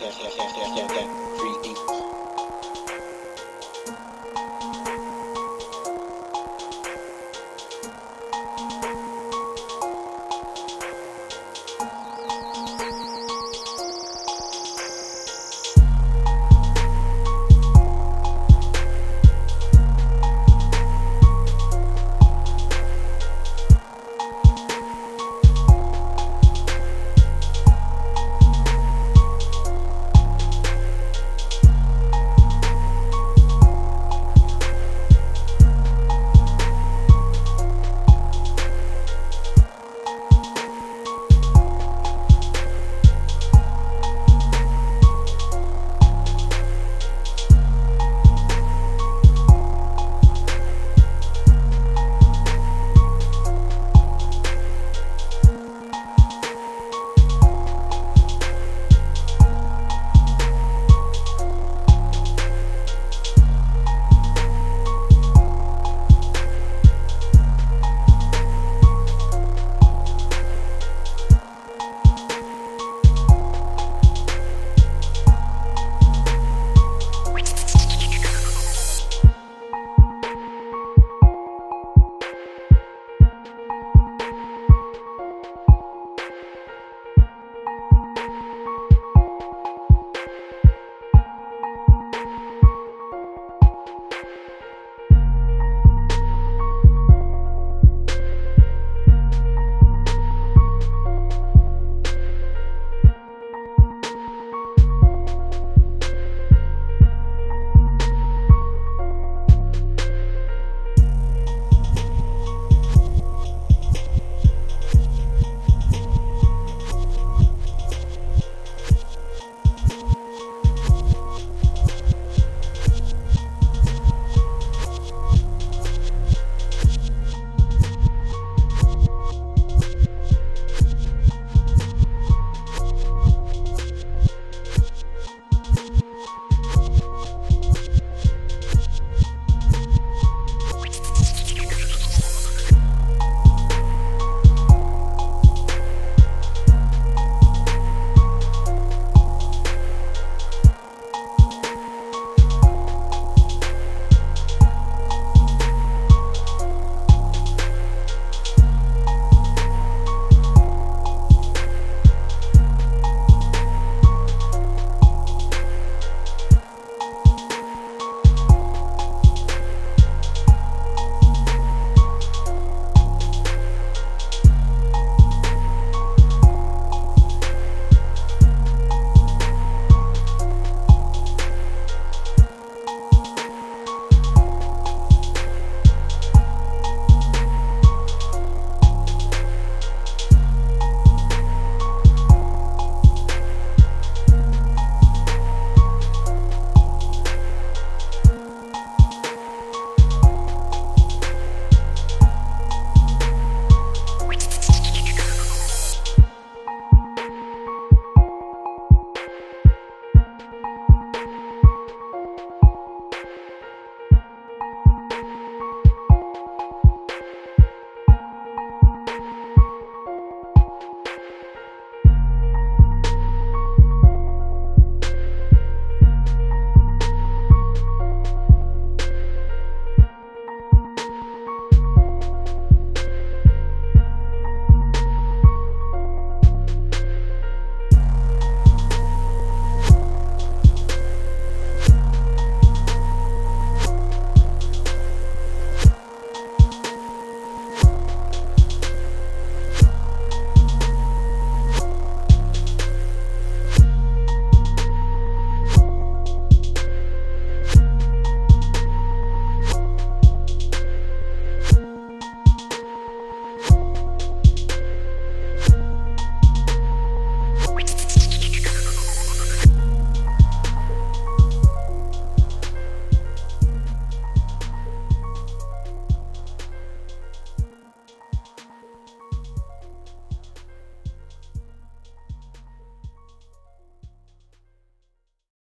yeah, yeah, yeah, yeah, yeah, yeah, 3D.